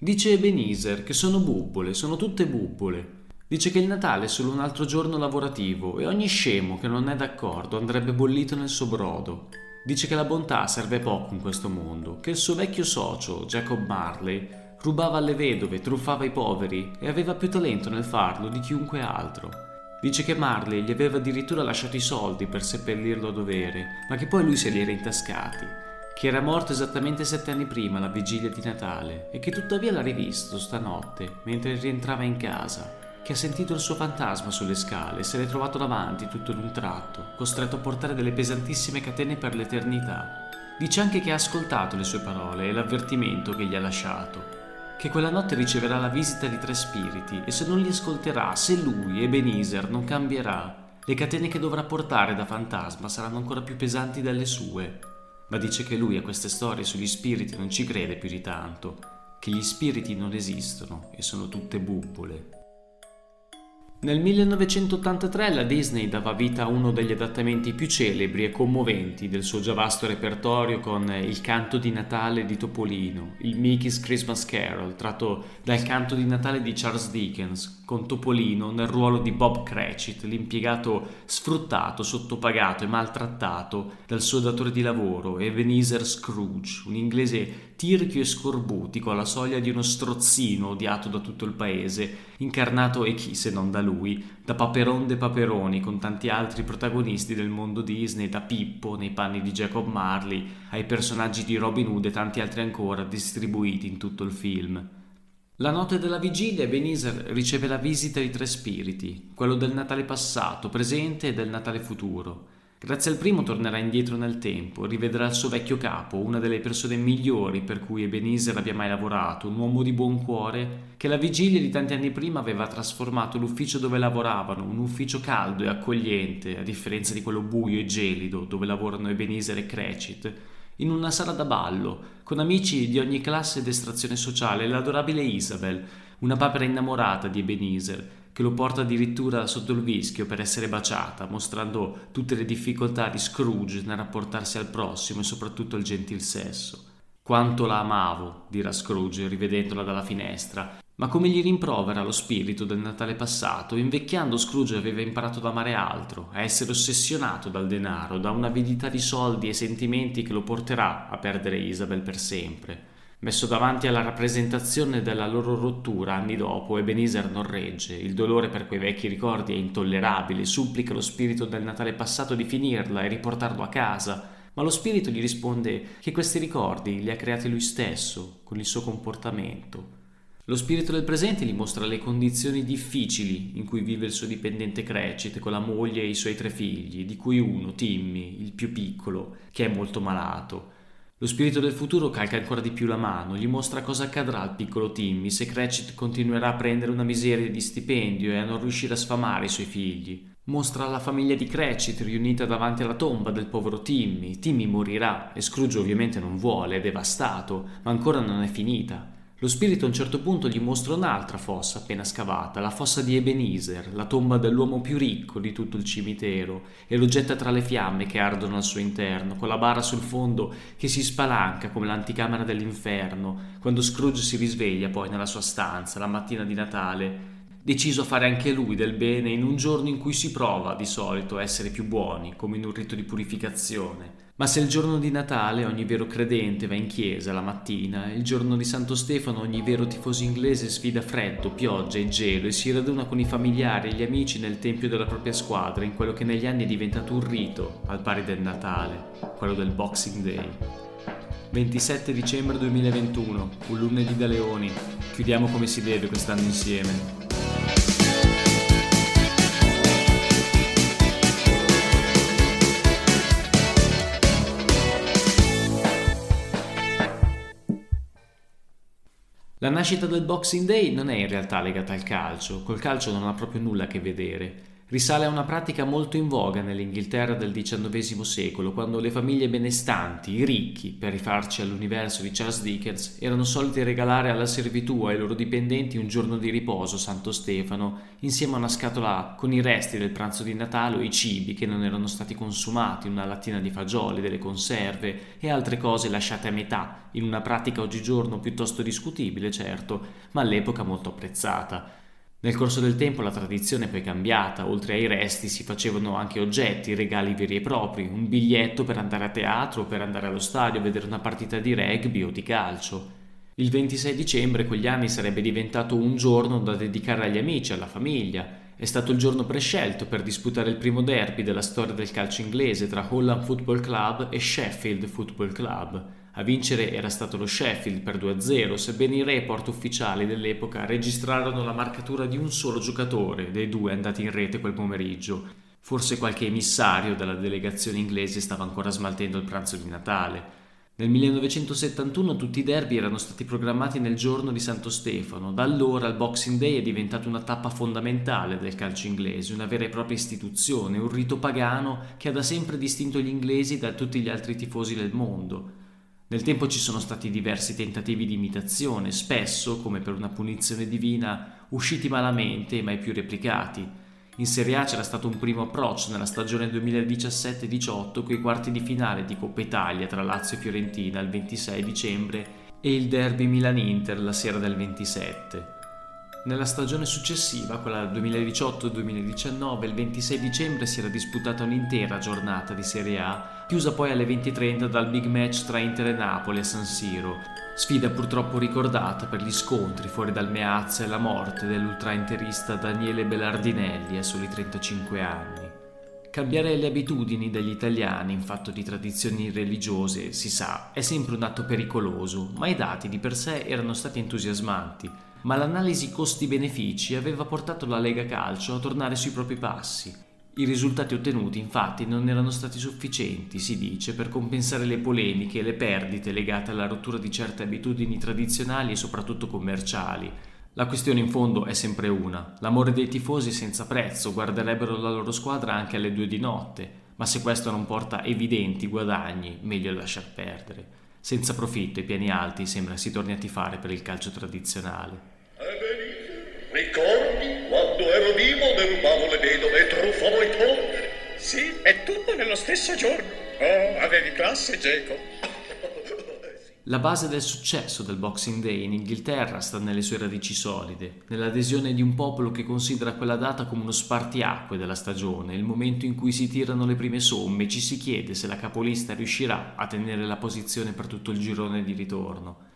Dice Ebenezer che sono bubbole, sono tutte bubbole. Dice che il Natale è solo un altro giorno lavorativo e ogni scemo che non è d'accordo andrebbe bollito nel suo brodo. Dice che la bontà serve poco in questo mondo, che il suo vecchio socio, Jacob Marley, rubava alle vedove, truffava i poveri e aveva più talento nel farlo di chiunque altro. Dice che Marley gli aveva addirittura lasciato i soldi per seppellirlo a dovere, ma che poi lui se li era intascati, che era morto esattamente sette anni prima, la vigilia di Natale, e che tuttavia l'ha rivisto stanotte mentre rientrava in casa che ha sentito il suo fantasma sulle scale e se l'è trovato davanti tutto d'un tratto, costretto a portare delle pesantissime catene per l'eternità. Dice anche che ha ascoltato le sue parole e l'avvertimento che gli ha lasciato, che quella notte riceverà la visita di tre spiriti e se non li ascolterà, se lui, Ebenezer, non cambierà, le catene che dovrà portare da fantasma saranno ancora più pesanti delle sue. Ma dice che lui a queste storie sugli spiriti non ci crede più di tanto, che gli spiriti non esistono e sono tutte bubbole. Nel 1983 la Disney dava vita a uno degli adattamenti più celebri e commoventi del suo già vasto repertorio con Il canto di Natale di Topolino, il Mickey's Christmas Carol, tratto dal canto di Natale di Charles Dickens, con Topolino nel ruolo di Bob Cratchit, l'impiegato sfruttato, sottopagato e maltrattato dal suo datore di lavoro, Ebenezer Scrooge, un inglese tirchio e scorbutico alla soglia di uno strozzino odiato da tutto il paese, incarnato e chi se non da lui, da Paperon de Paperoni con tanti altri protagonisti del mondo Disney, da Pippo nei panni di Jacob Marley ai personaggi di Robin Hood e tanti altri ancora distribuiti in tutto il film. La notte della vigilia Ebenezer riceve la visita di tre spiriti, quello del Natale passato, presente e del Natale futuro. Grazie al primo tornerà indietro nel tempo, rivedrà il suo vecchio capo, una delle persone migliori per cui Ebenezer abbia mai lavorato, un uomo di buon cuore che la vigilia di tanti anni prima aveva trasformato l'ufficio dove lavoravano, un ufficio caldo e accogliente, a differenza di quello buio e gelido dove lavorano Ebenezer e Cratchit, in una sala da ballo, con amici di ogni classe ed estrazione sociale l'adorabile Isabel, una papera innamorata di Ebenezer, che lo porta addirittura sotto il vischio per essere baciata, mostrando tutte le difficoltà di Scrooge nel rapportarsi al prossimo e soprattutto al gentil sesso. Quanto la amavo, dirà Scrooge rivedendola dalla finestra, ma come gli rimprovera lo spirito del Natale passato, invecchiando Scrooge aveva imparato ad amare altro, a essere ossessionato dal denaro, da un'avidità di soldi e sentimenti che lo porterà a perdere Isabel per sempre. Messo davanti alla rappresentazione della loro rottura anni dopo, Ebenezer non regge, il dolore per quei vecchi ricordi è intollerabile, supplica lo spirito del Natale passato di finirla e riportarlo a casa, ma lo spirito gli risponde che questi ricordi li ha creati lui stesso, con il suo comportamento. Lo spirito del presente gli mostra le condizioni difficili in cui vive il suo dipendente Cratchit con la moglie e i suoi tre figli, di cui uno, Timmy, il più piccolo, che è molto malato. Lo spirito del futuro calca ancora di più la mano, gli mostra cosa accadrà al piccolo Timmy se Cratchit continuerà a prendere una miseria di stipendio e a non riuscire a sfamare i suoi figli. Mostra la famiglia di Cratchit riunita davanti alla tomba del povero Timmy. Timmy morirà e Scrooge ovviamente non vuole, è devastato, ma ancora non è finita. Lo spirito a un certo punto gli mostra un'altra fossa appena scavata, la fossa di Ebenezer, la tomba dell'uomo più ricco di tutto il cimitero, e lo getta tra le fiamme che ardono al suo interno, con la bara sul fondo che si spalanca come l'anticamera dell'inferno, quando Scrooge si risveglia poi nella sua stanza la mattina di Natale, deciso a fare anche lui del bene in un giorno in cui si prova di solito a essere più buoni, come in un rito di purificazione. Ma se il giorno di Natale ogni vero credente va in chiesa la mattina, il giorno di Santo Stefano ogni vero tifoso inglese sfida freddo, pioggia e gelo e si raduna con i familiari e gli amici nel tempio della propria squadra, in quello che negli anni è diventato un rito, al pari del Natale, quello del Boxing Day. 27 dicembre 2021, un lunedì da leoni. Chiudiamo come si deve quest'anno insieme. La nascita del Boxing Day non è in realtà legata al calcio, col calcio non ha proprio nulla a che vedere. Risale a una pratica molto in voga nell'Inghilterra del XIX secolo, quando le famiglie benestanti, i ricchi, per rifarci all'universo di Charles Dickens, erano soliti regalare alla servitù ai loro dipendenti un giorno di riposo, Santo Stefano, insieme a una scatola con i resti del pranzo di Natale o i cibi che non erano stati consumati, una lattina di fagioli, delle conserve e altre cose lasciate a metà, in una pratica oggigiorno piuttosto discutibile, certo, ma all'epoca molto apprezzata. Nel corso del tempo la tradizione è poi cambiata, oltre ai resti si facevano anche oggetti, regali veri e propri, un biglietto per andare a teatro per andare allo stadio a vedere una partita di rugby o di calcio. Il 26 dicembre quegli anni sarebbe diventato un giorno da dedicare agli amici, alla famiglia. È stato il giorno prescelto per disputare il primo derby della storia del calcio inglese tra Holland Football Club e Sheffield Football Club. A vincere era stato lo Sheffield per 2-0, sebbene i report ufficiali dell'epoca registrarono la marcatura di un solo giocatore dei due andati in rete quel pomeriggio. Forse qualche emissario della delegazione inglese stava ancora smaltendo il pranzo di Natale. Nel 1971 tutti i derby erano stati programmati nel giorno di Santo Stefano. Da allora il Boxing Day è diventato una tappa fondamentale del calcio inglese, una vera e propria istituzione, un rito pagano che ha da sempre distinto gli inglesi da tutti gli altri tifosi del mondo. Nel tempo ci sono stati diversi tentativi di imitazione, spesso, come per una punizione divina, usciti malamente e mai più replicati. In Serie A c'era stato un primo approccio nella stagione 2017-18 con i quarti di finale di Coppa Italia tra Lazio e Fiorentina il 26 dicembre e il derby Milan-Inter la sera del 27. Nella stagione successiva, quella 2018-2019, il 26 dicembre si era disputata un'intera giornata di Serie A, chiusa poi alle 20.30 dal big match tra Inter e Napoli a San Siro, sfida purtroppo ricordata per gli scontri fuori dal Meazza e la morte dell'ultrainterista Daniele Belardinelli a soli 35 anni. Cambiare le abitudini degli italiani in fatto di tradizioni religiose, si sa, è sempre un atto pericoloso, ma i dati di per sé erano stati entusiasmanti ma l'analisi costi-benefici aveva portato la Lega Calcio a tornare sui propri passi. I risultati ottenuti infatti non erano stati sufficienti, si dice, per compensare le polemiche e le perdite legate alla rottura di certe abitudini tradizionali e soprattutto commerciali. La questione in fondo è sempre una. L'amore dei tifosi senza prezzo, guarderebbero la loro squadra anche alle due di notte, ma se questo non porta evidenti guadagni, meglio lasciar perdere. Senza profitto e piani alti sembra si torni a tifare per il calcio tradizionale. E ricordi quando ero vivo derubavo le vedove e truffavo i poveri? Sì, è tutto nello stesso giorno. Oh, avevi classe, Jacob. La base del successo del Boxing Day in Inghilterra sta nelle sue radici solide, nell'adesione di un popolo che considera quella data come uno spartiacque della stagione, il momento in cui si tirano le prime somme e ci si chiede se la capolista riuscirà a tenere la posizione per tutto il girone di ritorno.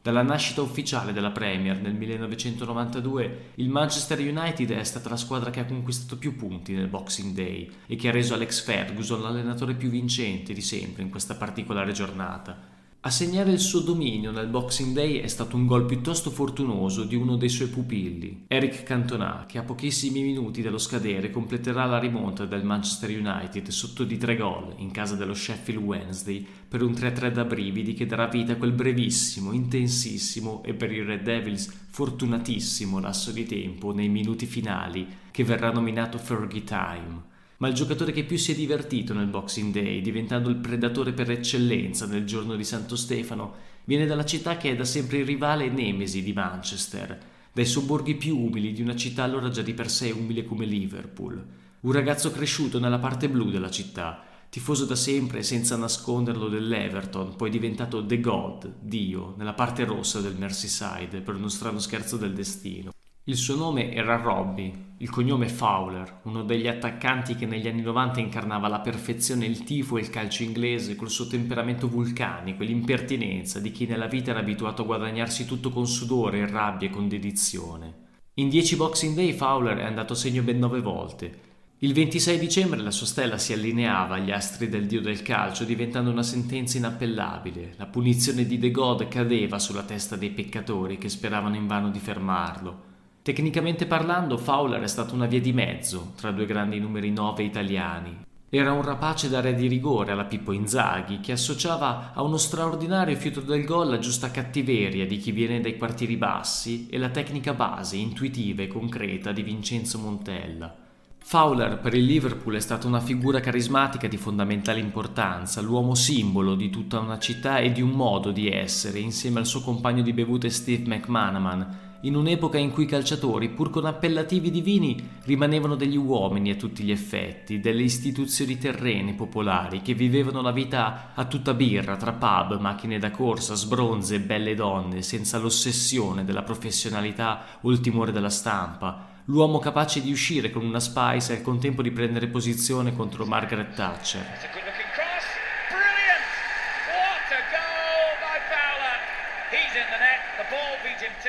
Dalla nascita ufficiale della Premier nel 1992, il Manchester United è stata la squadra che ha conquistato più punti nel Boxing Day e che ha reso Alex Ferguson l'allenatore più vincente di sempre in questa particolare giornata. A segnare il suo dominio nel Boxing Day è stato un gol piuttosto fortunoso di uno dei suoi pupilli, Eric Cantona, che a pochissimi minuti dallo scadere completerà la rimonta del Manchester United sotto di tre gol in casa dello Sheffield Wednesday per un 3-3 da brividi che darà vita a quel brevissimo, intensissimo e per i Red Devils fortunatissimo lasso di tempo nei minuti finali che verrà nominato Fergie Time ma il giocatore che più si è divertito nel Boxing Day, diventando il predatore per eccellenza nel giorno di Santo Stefano, viene dalla città che è da sempre il rivale e nemesi di Manchester, dai sobborghi più umili di una città allora già di per sé umile come Liverpool. Un ragazzo cresciuto nella parte blu della città, tifoso da sempre senza nasconderlo dell'Everton, poi diventato The God, Dio, nella parte rossa del Merseyside per uno strano scherzo del destino. Il suo nome era Robbie, il cognome Fowler, uno degli attaccanti che negli anni 90 incarnava alla perfezione il tifo e il calcio inglese col suo temperamento vulcanico e l'impertinenza di chi nella vita era abituato a guadagnarsi tutto con sudore, rabbia e con dedizione. In 10 Boxing Day Fowler è andato a segno ben nove volte. Il 26 dicembre la sua stella si allineava agli astri del dio del calcio, diventando una sentenza inappellabile. La punizione di The God cadeva sulla testa dei peccatori che speravano invano di fermarlo. Tecnicamente parlando, Fowler è stata una via di mezzo tra due grandi numeri 9 italiani. Era un rapace d'area di rigore alla Pippo Inzaghi, che associava a uno straordinario fiuto del gol la giusta cattiveria di chi viene dai quartieri bassi e la tecnica base, intuitiva e concreta di Vincenzo Montella. Fowler per il Liverpool è stata una figura carismatica di fondamentale importanza, l'uomo simbolo di tutta una città e di un modo di essere, insieme al suo compagno di bevute Steve McManaman, in un'epoca in cui i calciatori, pur con appellativi divini, rimanevano degli uomini a tutti gli effetti, delle istituzioni terrene popolari che vivevano la vita a tutta birra, tra pub, macchine da corsa, sbronze e belle donne, senza l'ossessione della professionalità o il timore della stampa, l'uomo capace di uscire con una spice e al contempo di prendere posizione contro Margaret Thatcher.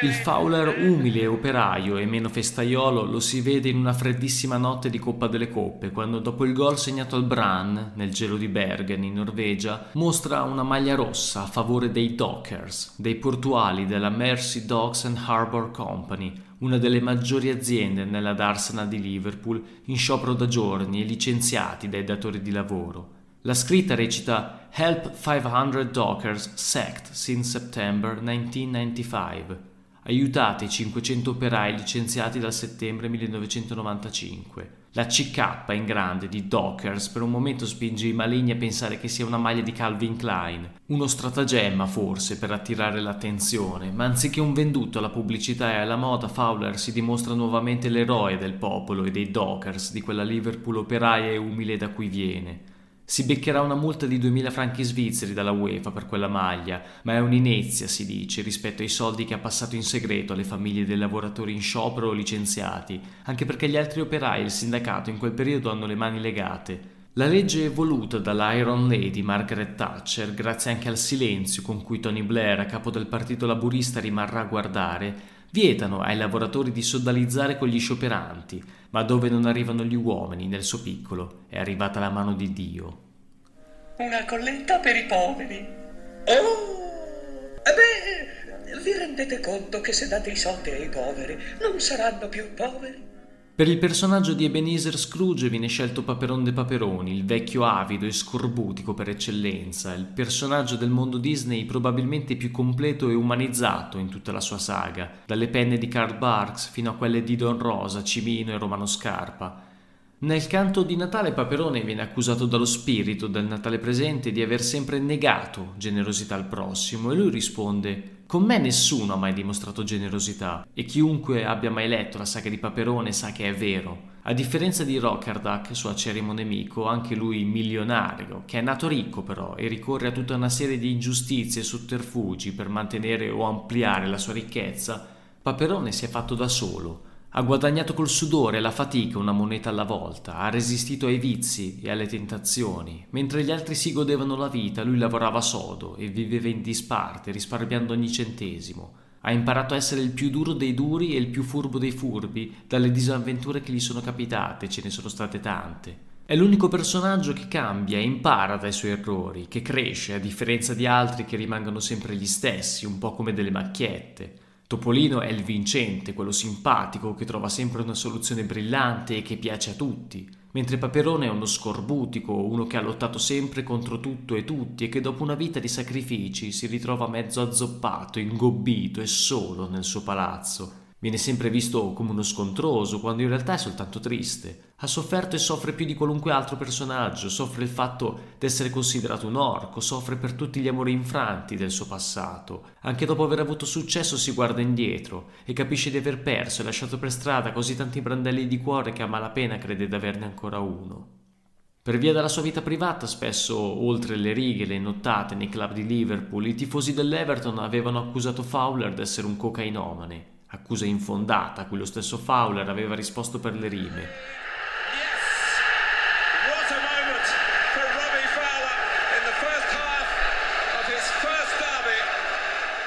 Il Fowler umile, operaio e meno festaiolo lo si vede in una freddissima notte di Coppa delle Coppe, quando dopo il gol segnato al Brann, nel gelo di Bergen in Norvegia, mostra una maglia rossa a favore dei Dockers, dei portuali della Mercy Docks and Harbour Company, una delle maggiori aziende nella Arsenal di Liverpool, in sciopero da giorni e licenziati dai datori di lavoro. La scritta recita Help 500 Dockers sacked since September 1995 aiutate i 500 operai licenziati dal settembre 1995. La CK in grande di Dockers per un momento spinge i maligni a pensare che sia una maglia di Calvin Klein, uno stratagemma forse per attirare l'attenzione, ma anziché un venduto alla pubblicità e alla moda, Fowler si dimostra nuovamente l'eroe del popolo e dei Dockers, di quella Liverpool operaia e umile da cui viene. Si beccherà una multa di 2000 franchi svizzeri dalla UEFA per quella maglia, ma è un'inezia, si dice, rispetto ai soldi che ha passato in segreto alle famiglie dei lavoratori in sciopero o licenziati, anche perché gli altri operai e il sindacato in quel periodo hanno le mani legate. La legge voluta dall'Iron Lady Margaret Thatcher, grazie anche al silenzio con cui Tony Blair, a capo del partito laburista, rimarrà a guardare, vietano ai lavoratori di sodalizzare con gli scioperanti, ma dove non arrivano gli uomini nel suo piccolo è arrivata la mano di Dio. Una colletta per i poveri. Oh! E beh, vi rendete conto che se date i soldi ai poveri non saranno più poveri? Per il personaggio di Ebenezer Scrooge viene scelto Paperon de Paperoni, il vecchio avido e scorbutico per eccellenza, il personaggio del mondo Disney probabilmente più completo e umanizzato in tutta la sua saga, dalle penne di Karl Barks fino a quelle di Don Rosa, Cimino e Romano Scarpa. Nel canto di Natale Paperone viene accusato dallo spirito del Natale presente di aver sempre negato generosità al prossimo e lui risponde con me nessuno ha mai dimostrato generosità e chiunque abbia mai letto la saga di Paperone sa che è vero. A differenza di Rockerduck, suo acerimo nemico, anche lui milionario, che è nato ricco però e ricorre a tutta una serie di ingiustizie e sotterfugi per mantenere o ampliare la sua ricchezza, Paperone si è fatto da solo ha guadagnato col sudore e la fatica una moneta alla volta, ha resistito ai vizi e alle tentazioni. Mentre gli altri si godevano la vita, lui lavorava sodo e viveva in disparte, risparmiando ogni centesimo. Ha imparato a essere il più duro dei duri e il più furbo dei furbi dalle disavventure che gli sono capitate, ce ne sono state tante. È l'unico personaggio che cambia e impara dai suoi errori, che cresce, a differenza di altri che rimangono sempre gli stessi, un po' come delle macchiette. Topolino è il vincente, quello simpatico che trova sempre una soluzione brillante e che piace a tutti, mentre Paperone è uno scorbutico, uno che ha lottato sempre contro tutto e tutti e che dopo una vita di sacrifici si ritrova mezzo azzoppato, ingobbito e solo nel suo palazzo. Viene sempre visto come uno scontroso, quando in realtà è soltanto triste. Ha sofferto e soffre più di qualunque altro personaggio, soffre il fatto d'essere considerato un orco, soffre per tutti gli amori infranti del suo passato. Anche dopo aver avuto successo si guarda indietro e capisce di aver perso e lasciato per strada così tanti brandelli di cuore che a malapena crede d'averne ancora uno. Per via della sua vita privata, spesso oltre le righe, le nottate nei club di Liverpool, i tifosi dell'Everton avevano accusato Fowler d'essere un cocainomane accusa infondata a cui lo stesso Fowler aveva risposto per le rime.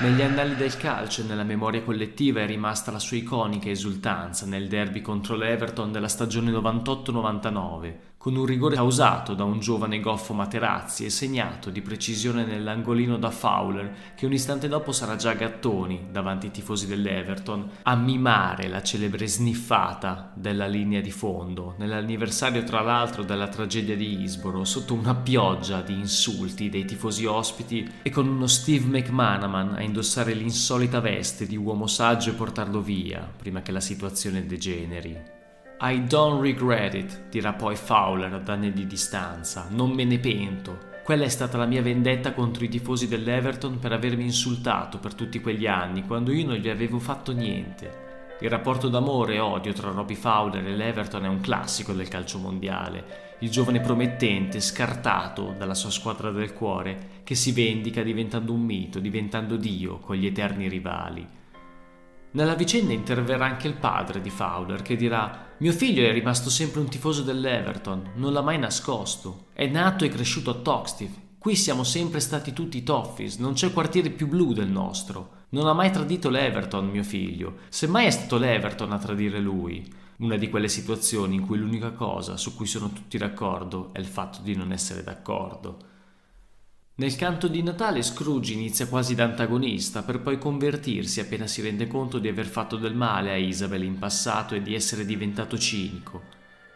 Negli annali del calcio e nella memoria collettiva è rimasta la sua iconica esultanza nel derby contro l'Everton della stagione 98-99, con un rigore causato da un giovane goffo Materazzi e segnato di precisione nell'angolino da Fowler che un istante dopo sarà già Gattoni davanti ai tifosi dell'Everton a mimare la celebre sniffata della linea di fondo nell'anniversario tra l'altro della tragedia di Isboro sotto una pioggia di insulti dei tifosi ospiti e con uno Steve McManaman a indossare l'insolita veste di uomo saggio e portarlo via prima che la situazione degeneri. I don't regret it, dirà poi Fowler ad anni di distanza, non me ne pento. Quella è stata la mia vendetta contro i tifosi dell'Everton per avermi insultato per tutti quegli anni, quando io non gli avevo fatto niente. Il rapporto d'amore e odio tra Robbie Fowler e l'Everton è un classico del calcio mondiale. Il giovane promettente, scartato dalla sua squadra del cuore, che si vendica diventando un mito, diventando Dio con gli eterni rivali. Nella vicenda interverrà anche il padre di Fowler che dirà mio figlio è rimasto sempre un tifoso dell'Everton, non l'ha mai nascosto. È nato e cresciuto a Toxteth. Qui siamo sempre stati tutti Toffees, non c'è quartiere più blu del nostro. Non ha mai tradito l'Everton, mio figlio. Semmai è stato l'Everton a tradire lui. Una di quelle situazioni in cui l'unica cosa su cui sono tutti d'accordo è il fatto di non essere d'accordo. Nel canto di Natale Scrooge inizia quasi da antagonista per poi convertirsi appena si rende conto di aver fatto del male a Isabel in passato e di essere diventato cinico.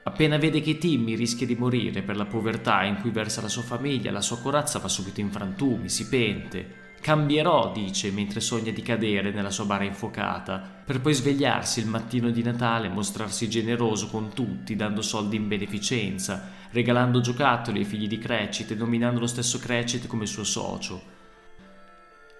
Appena vede che Timmy rischia di morire per la povertà in cui versa la sua famiglia, la sua corazza va subito in frantumi, si pente. Cambierò, dice, mentre sogna di cadere nella sua bara infuocata, per poi svegliarsi il mattino di Natale e mostrarsi generoso con tutti, dando soldi in beneficenza, regalando giocattoli ai figli di Cratchit e nominando lo stesso Cratchit come suo socio.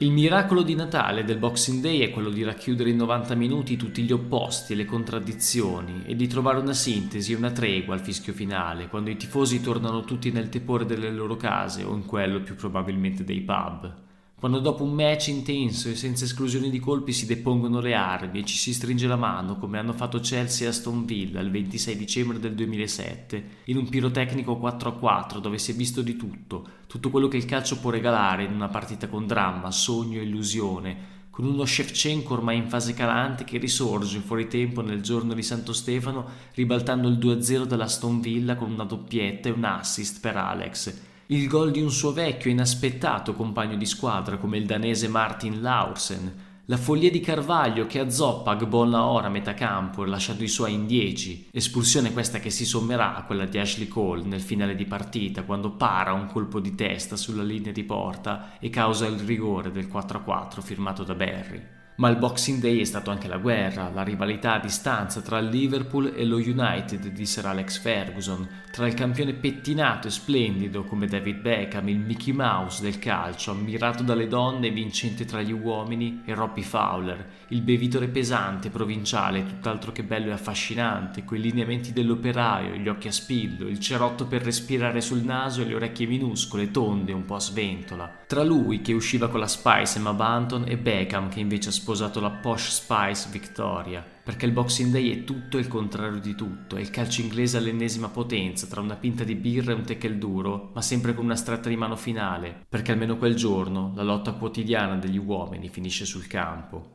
Il miracolo di Natale del Boxing Day è quello di racchiudere in 90 minuti tutti gli opposti e le contraddizioni e di trovare una sintesi e una tregua al fischio finale, quando i tifosi tornano tutti nel tepore delle loro case o in quello più probabilmente dei pub quando dopo un match intenso e senza esclusioni di colpi si depongono le armi e ci si stringe la mano come hanno fatto Chelsea e Aston Villa il 26 dicembre del 2007 in un pirotecnico 4 a 4 dove si è visto di tutto, tutto quello che il calcio può regalare in una partita con dramma, sogno e illusione, con uno Shevchenko ormai in fase calante che risorge fuori tempo nel giorno di Santo Stefano ribaltando il 2-0 dell'Aston Villa con una doppietta e un assist per Alex il gol di un suo vecchio e inaspettato compagno di squadra come il danese Martin Laursen, la follia di Carvaglio che azzoppa Agbon ora a metà campo lasciando i suoi in 10, espulsione questa che si sommerà a quella di Ashley Cole nel finale di partita quando para un colpo di testa sulla linea di porta e causa il rigore del 4-4 firmato da Barry. Ma il Boxing Day è stato anche la guerra, la rivalità a distanza tra il Liverpool e lo United di Sir Alex Ferguson, tra il campione pettinato e splendido come David Beckham, il Mickey Mouse del calcio, ammirato dalle donne e vincente tra gli uomini, e Robbie Fowler, il bevitore pesante, provinciale, tutt'altro che bello e affascinante, quei lineamenti dell'operaio, gli occhi a spillo, il cerotto per respirare sul naso e le orecchie minuscole, tonde, un po' a sventola. Tra lui, che usciva con la Spice Emma Banton, e Beckham, che invece sposato la Posh Spice Victoria, perché il Boxing Day è tutto il contrario di tutto, è il calcio inglese all'ennesima potenza, tra una pinta di birra e un tackle duro, ma sempre con una stretta di mano finale, perché almeno quel giorno la lotta quotidiana degli uomini finisce sul campo.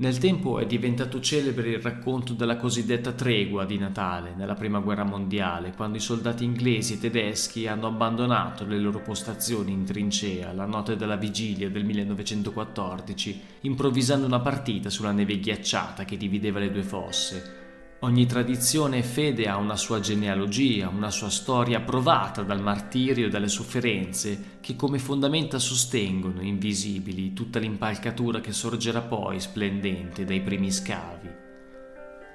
Nel tempo è diventato celebre il racconto della cosiddetta tregua di Natale nella Prima Guerra Mondiale, quando i soldati inglesi e tedeschi hanno abbandonato le loro postazioni in trincea la notte della vigilia del 1914, improvvisando una partita sulla neve ghiacciata che divideva le due fosse. Ogni tradizione e fede ha una sua genealogia, una sua storia provata dal martirio e dalle sofferenze, che come fondamenta sostengono, invisibili, tutta l'impalcatura che sorgerà poi splendente dai primi scavi.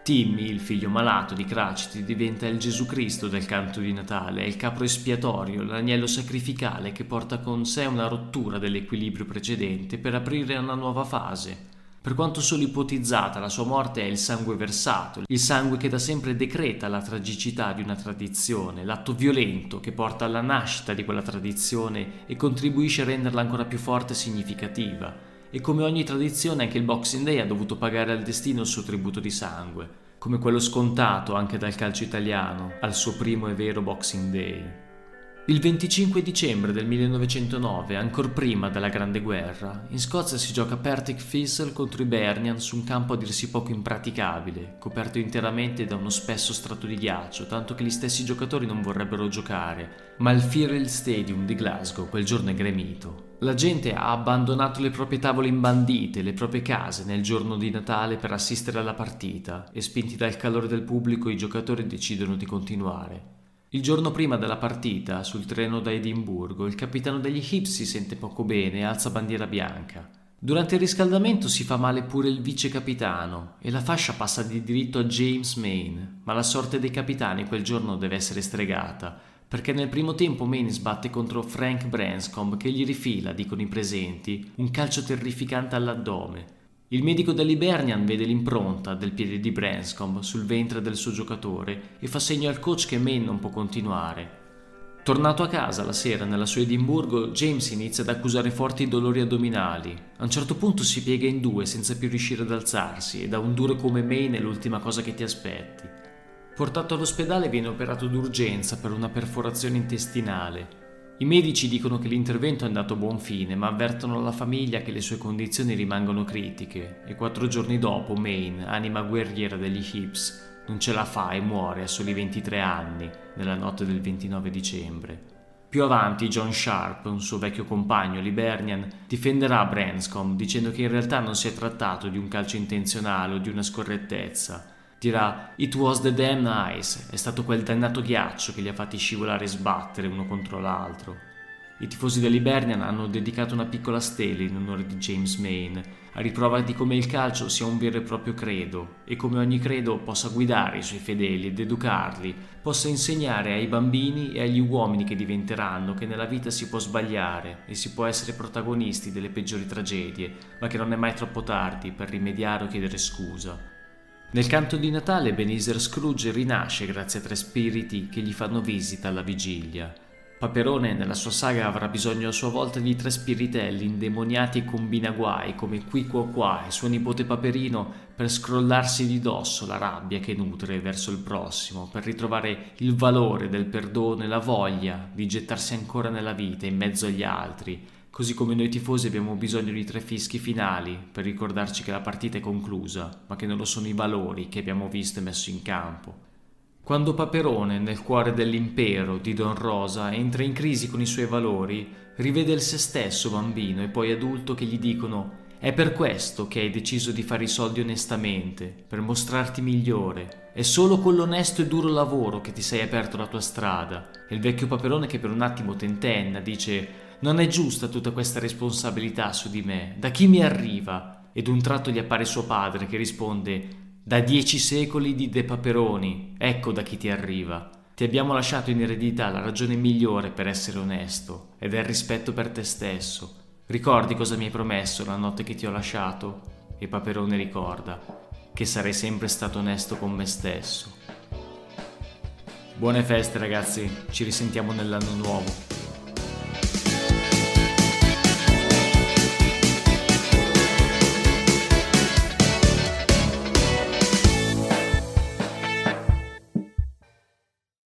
Timmy, il figlio malato di Cratchit, diventa il Gesù Cristo del canto di Natale, il capro espiatorio, l'agnello sacrificale che porta con sé una rottura dell'equilibrio precedente per aprire una nuova fase, per quanto solo ipotizzata, la sua morte è il sangue versato, il sangue che da sempre decreta la tragicità di una tradizione, l'atto violento che porta alla nascita di quella tradizione e contribuisce a renderla ancora più forte e significativa. E come ogni tradizione anche il Boxing Day ha dovuto pagare al destino il suo tributo di sangue, come quello scontato anche dal calcio italiano al suo primo e vero Boxing Day. Il 25 dicembre del 1909, ancor prima della Grande Guerra, in Scozia si gioca Partick Thistle contro i Bernian su un campo a dir si poco impraticabile, coperto interamente da uno spesso strato di ghiaccio, tanto che gli stessi giocatori non vorrebbero giocare, ma il Firrell Stadium di Glasgow quel giorno è gremito. La gente ha abbandonato le proprie tavole imbandite, le proprie case nel giorno di Natale per assistere alla partita e spinti dal calore del pubblico i giocatori decidono di continuare. Il giorno prima della partita, sul treno da Edimburgo, il capitano degli Hips si sente poco bene e alza bandiera bianca. Durante il riscaldamento si fa male pure il vice capitano e la fascia passa di diritto a James Maine, ma la sorte dei capitani quel giorno deve essere stregata, perché nel primo tempo Maine sbatte contro Frank Branscombe che gli rifila, dicono i presenti, un calcio terrificante all'addome. Il medico dell'Ibernian vede l'impronta del piede di Branscombe sul ventre del suo giocatore e fa segno al coach che Maine non può continuare. Tornato a casa la sera nella sua Edimburgo, James inizia ad accusare forti dolori addominali. A un certo punto si piega in due senza più riuscire ad alzarsi e da un duro come Maine è l'ultima cosa che ti aspetti. Portato all'ospedale viene operato d'urgenza per una perforazione intestinale. I medici dicono che l'intervento è andato a buon fine, ma avvertono alla famiglia che le sue condizioni rimangono critiche e quattro giorni dopo Maine, anima guerriera degli Hips, non ce la fa e muore a soli 23 anni, nella notte del 29 dicembre. Più avanti John Sharp, un suo vecchio compagno Libernian, difenderà Branscombe dicendo che in realtà non si è trattato di un calcio intenzionale o di una scorrettezza. Dirà It was the damn ice, è stato quel dannato ghiaccio che li ha fatti scivolare e sbattere uno contro l'altro. I tifosi dell'Hibernian hanno dedicato una piccola stela in onore di James Maine, a riprova di come il calcio sia un vero e proprio credo e come ogni credo possa guidare i suoi fedeli ed educarli, possa insegnare ai bambini e agli uomini che diventeranno che nella vita si può sbagliare e si può essere protagonisti delle peggiori tragedie, ma che non è mai troppo tardi per rimediare o chiedere scusa. Nel canto di Natale Ebenezer Scrooge rinasce grazie a tre spiriti che gli fanno visita alla vigilia. Paperone nella sua saga avrà bisogno a sua volta di tre spiritelli indemoniati e combinaguai come Qui Qua Qua e suo nipote Paperino per scrollarsi di dosso la rabbia che nutre verso il prossimo, per ritrovare il valore del perdono e la voglia di gettarsi ancora nella vita in mezzo agli altri, così come noi tifosi abbiamo bisogno di tre fischi finali per ricordarci che la partita è conclusa, ma che non lo sono i valori che abbiamo visto e messo in campo. Quando Paperone, nel cuore dell'impero di Don Rosa, entra in crisi con i suoi valori, rivede il se stesso bambino e poi adulto che gli dicono è per questo che hai deciso di fare i soldi onestamente, per mostrarti migliore. È solo con l'onesto e duro lavoro che ti sei aperto la tua strada. E il vecchio Paperone che per un attimo tentenna dice non è giusta tutta questa responsabilità su di me, da chi mi arriva? Ed un tratto gli appare suo padre che risponde da dieci secoli di De Paperoni, ecco da chi ti arriva. Ti abbiamo lasciato in eredità la ragione migliore per essere onesto, ed è il rispetto per te stesso. Ricordi cosa mi hai promesso la notte che ti ho lasciato? E Paperone ricorda che sarei sempre stato onesto con me stesso. Buone feste ragazzi, ci risentiamo nell'anno nuovo.